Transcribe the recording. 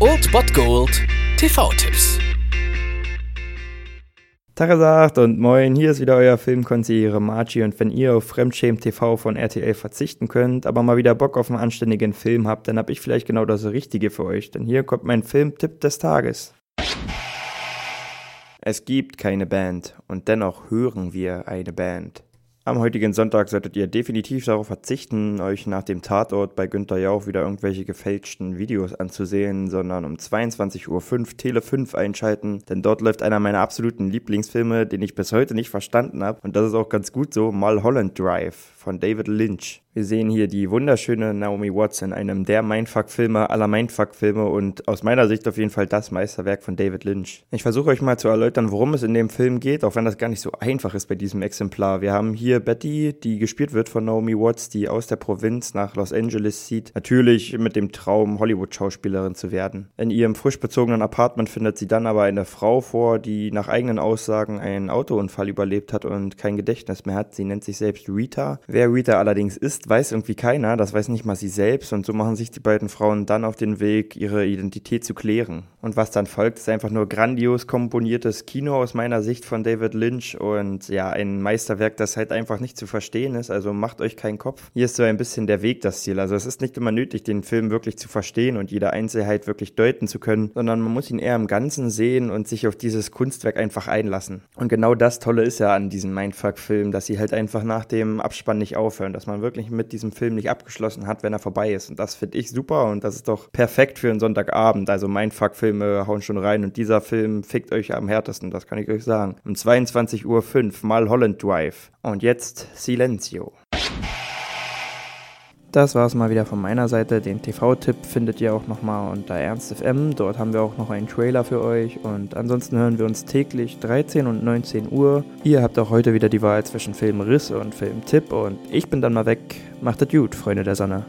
Old Bot Gold TV-Tipps. Tagesagt und moin, hier ist wieder euer Filmkonsigliere Margie und wenn ihr auf Fremdschämen TV von RTL verzichten könnt, aber mal wieder Bock auf einen anständigen Film habt, dann hab ich vielleicht genau das Richtige für euch, denn hier kommt mein Filmtipp des Tages. Es gibt keine Band und dennoch hören wir eine Band. Am heutigen Sonntag solltet ihr definitiv darauf verzichten, euch nach dem Tatort bei Günter Jauch wieder irgendwelche gefälschten Videos anzusehen, sondern um 22.05 Uhr Tele 5 einschalten, denn dort läuft einer meiner absoluten Lieblingsfilme, den ich bis heute nicht verstanden habe, und das ist auch ganz gut so, Mulholland Drive von David Lynch. Wir sehen hier die wunderschöne Naomi Watts in einem der Mindfuck-Filme aller Mindfuck-Filme und aus meiner Sicht auf jeden Fall das Meisterwerk von David Lynch. Ich versuche euch mal zu erläutern, worum es in dem Film geht, auch wenn das gar nicht so einfach ist bei diesem Exemplar. Wir haben hier Betty, die gespielt wird von Naomi Watts, die aus der Provinz nach Los Angeles zieht. Natürlich mit dem Traum, Hollywood-Schauspielerin zu werden. In ihrem frisch bezogenen Apartment findet sie dann aber eine Frau vor, die nach eigenen Aussagen einen Autounfall überlebt hat und kein Gedächtnis mehr hat. Sie nennt sich selbst Rita. Wer Rita allerdings ist, weiß irgendwie keiner, das weiß nicht mal sie selbst und so machen sich die beiden Frauen dann auf den Weg, ihre Identität zu klären. Und was dann folgt, ist einfach nur grandios komponiertes Kino aus meiner Sicht von David Lynch und ja, ein Meisterwerk, das halt einfach nicht zu verstehen ist, also macht euch keinen Kopf. Hier ist so ein bisschen der Weg das Ziel, also es ist nicht immer nötig, den Film wirklich zu verstehen und jede Einzelheit wirklich deuten zu können, sondern man muss ihn eher im Ganzen sehen und sich auf dieses Kunstwerk einfach einlassen. Und genau das Tolle ist ja an diesem Mindfuck-Film, dass sie halt einfach nach dem Abspann nicht aufhören, dass man wirklich mit diesem Film nicht abgeschlossen hat, wenn er vorbei ist. Und das finde ich super und das ist doch perfekt für einen Sonntagabend. Also Mindfuck-Filme hauen schon rein und dieser Film fickt euch am härtesten, das kann ich euch sagen. Um 22.05 Uhr mal Holland Drive. Und jetzt Silencio. Das war es mal wieder von meiner Seite. Den TV-Tipp findet ihr auch nochmal unter ErnstFM. Dort haben wir auch noch einen Trailer für euch. Und ansonsten hören wir uns täglich 13 und 19 Uhr. Ihr habt auch heute wieder die Wahl zwischen Filmriss und Filmtipp. Und ich bin dann mal weg. Macht es gut, Freunde der Sonne.